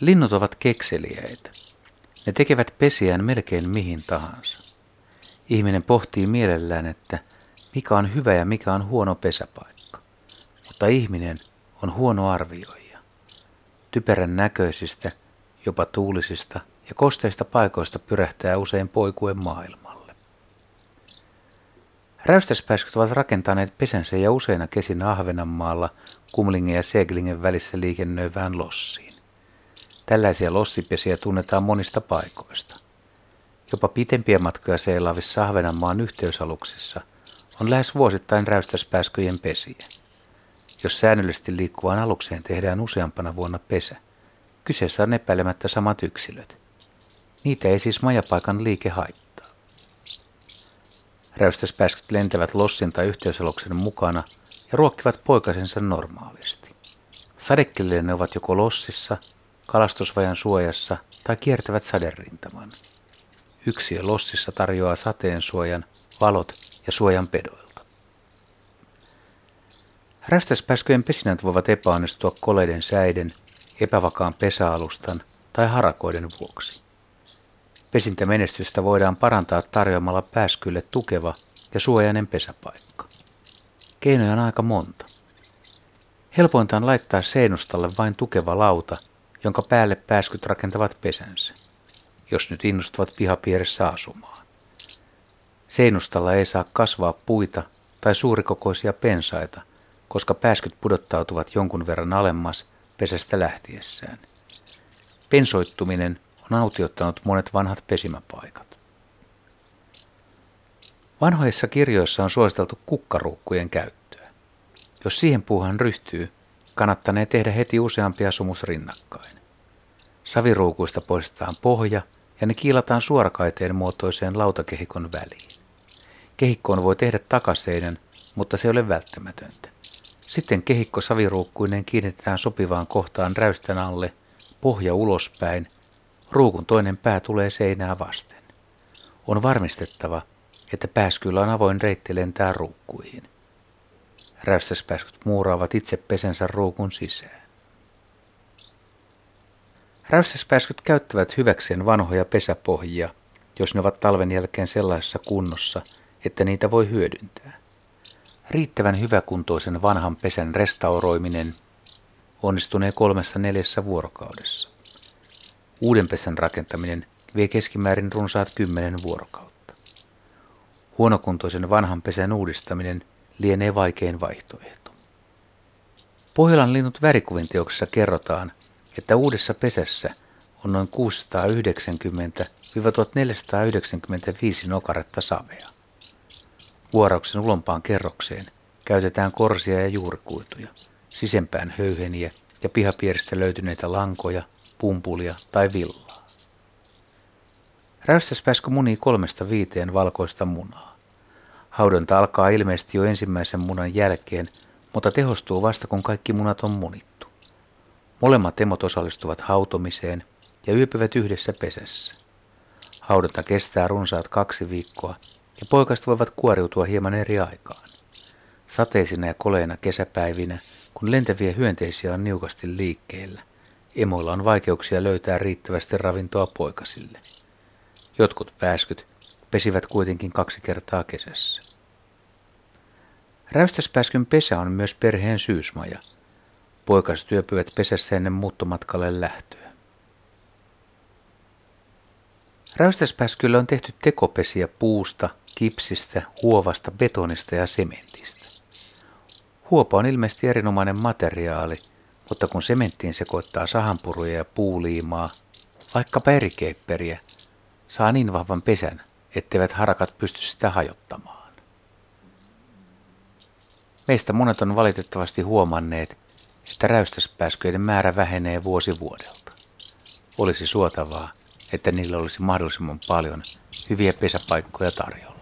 Linnut ovat kekseliäitä. Ne tekevät pesiään melkein mihin tahansa. Ihminen pohtii mielellään, että mikä on hyvä ja mikä on huono pesäpaikka. Mutta ihminen on huono arvioija. Typerän näköisistä, jopa tuulisista ja kosteista paikoista pyrähtää usein poikuen maailmalle. Räystäspäiskyt ovat rakentaneet pesänsä ja useina kesinä Ahvenanmaalla Kumlingen ja Seglingen välissä liikennöivään lossiin. Tällaisia lossipesiä tunnetaan monista paikoista. Jopa pitempiä matkoja seilaavissa Ahvenanmaan yhteysaluksissa on lähes vuosittain räystäspääsköjen pesiä. Jos säännöllisesti liikkuvaan alukseen tehdään useampana vuonna pesä, kyseessä on epäilemättä samat yksilöt. Niitä ei siis majapaikan liike haittaa. Räystäspääskyt lentävät lossin tai yhteysaluksen mukana ja ruokkivat poikasensa normaalisti. Sadekkeelle ne ovat joko lossissa kalastusvajan suojassa tai kiertävät saderintaman. Yksi lossissa tarjoaa sateen suojan, valot ja suojan pedoilta. Rästäspäsköjen pesinät voivat epäonnistua koleiden säiden, epävakaan pesäalustan tai harakoiden vuoksi. Pesintämenestystä voidaan parantaa tarjoamalla pääskylle tukeva ja suojainen pesäpaikka. Keinoja on aika monta. Helpointa on laittaa seinustalle vain tukeva lauta – jonka päälle pääskyt rakentavat pesänsä, jos nyt innostuvat pihapiirissä asumaan. Seinustalla ei saa kasvaa puita tai suurikokoisia pensaita, koska pääskyt pudottautuvat jonkun verran alemmas pesästä lähtiessään. Pensoittuminen on autiottanut monet vanhat pesimäpaikat. Vanhoissa kirjoissa on suositeltu kukkaruukkujen käyttöä. Jos siihen puuhan ryhtyy, kannattanee tehdä heti useampia sumus rinnakkain. Saviruukuista poistetaan pohja ja ne kiilataan suorakaiteen muotoiseen lautakehikon väliin. Kehikkoon voi tehdä takaseinän, mutta se ei ole välttämätöntä. Sitten kehikko saviruukkuinen kiinnitetään sopivaan kohtaan räystän alle, pohja ulospäin, ruukun toinen pää tulee seinää vasten. On varmistettava, että pääskyllä on avoin reitti lentää ruukkuihin. Räystäspääskyt muuraavat itse pesensä ruukun sisään. Räystäspääskyt käyttävät hyväkseen vanhoja pesäpohjia, jos ne ovat talven jälkeen sellaisessa kunnossa, että niitä voi hyödyntää. Riittävän hyväkuntoisen vanhan pesän restauroiminen onnistunee kolmessa neljässä vuorokaudessa. Uuden pesän rakentaminen vie keskimäärin runsaat kymmenen vuorokautta. Huonokuntoisen vanhan pesän uudistaminen lienee vaikein vaihtoehto. Pohjolan linnut värikuvinteoksessa kerrotaan, että uudessa pesässä on noin 690-1495 nokaretta savea. Vuorauksen ulompaan kerrokseen käytetään korsia ja juurikuituja, sisempään höyheniä ja pihapiiristä löytyneitä lankoja, pumpulia tai villaa. Räystäspääskö munii kolmesta viiteen valkoista munaa. Haudonta alkaa ilmeisesti jo ensimmäisen munan jälkeen, mutta tehostuu vasta kun kaikki munat on munittu. Molemmat emot osallistuvat hautomiseen ja yöpyvät yhdessä pesässä. Haudonta kestää runsaat kaksi viikkoa ja poikaset voivat kuoriutua hieman eri aikaan. Sateisina ja koleina kesäpäivinä, kun lentäviä hyönteisiä on niukasti liikkeellä, emoilla on vaikeuksia löytää riittävästi ravintoa poikasille. Jotkut pääskyt pesivät kuitenkin kaksi kertaa kesässä. Räystäspääskyn pesä on myös perheen syysmaja – Poikaset yöpyvät pesässä ennen muuttomatkalle lähtöä. Räystäspäskyllä on tehty tekopesiä puusta, kipsistä, huovasta, betonista ja sementistä. Huopa on ilmeisesti erinomainen materiaali, mutta kun sementtiin sekoittaa sahanpuruja ja puuliimaa, vaikkapa erikeipperiä, saa niin vahvan pesän, etteivät harakat pysty sitä hajottamaan. Meistä monet on valitettavasti huomanneet, että räystäspääsköiden määrä vähenee vuosi vuodelta. Olisi suotavaa, että niillä olisi mahdollisimman paljon hyviä pesäpaikkoja tarjolla.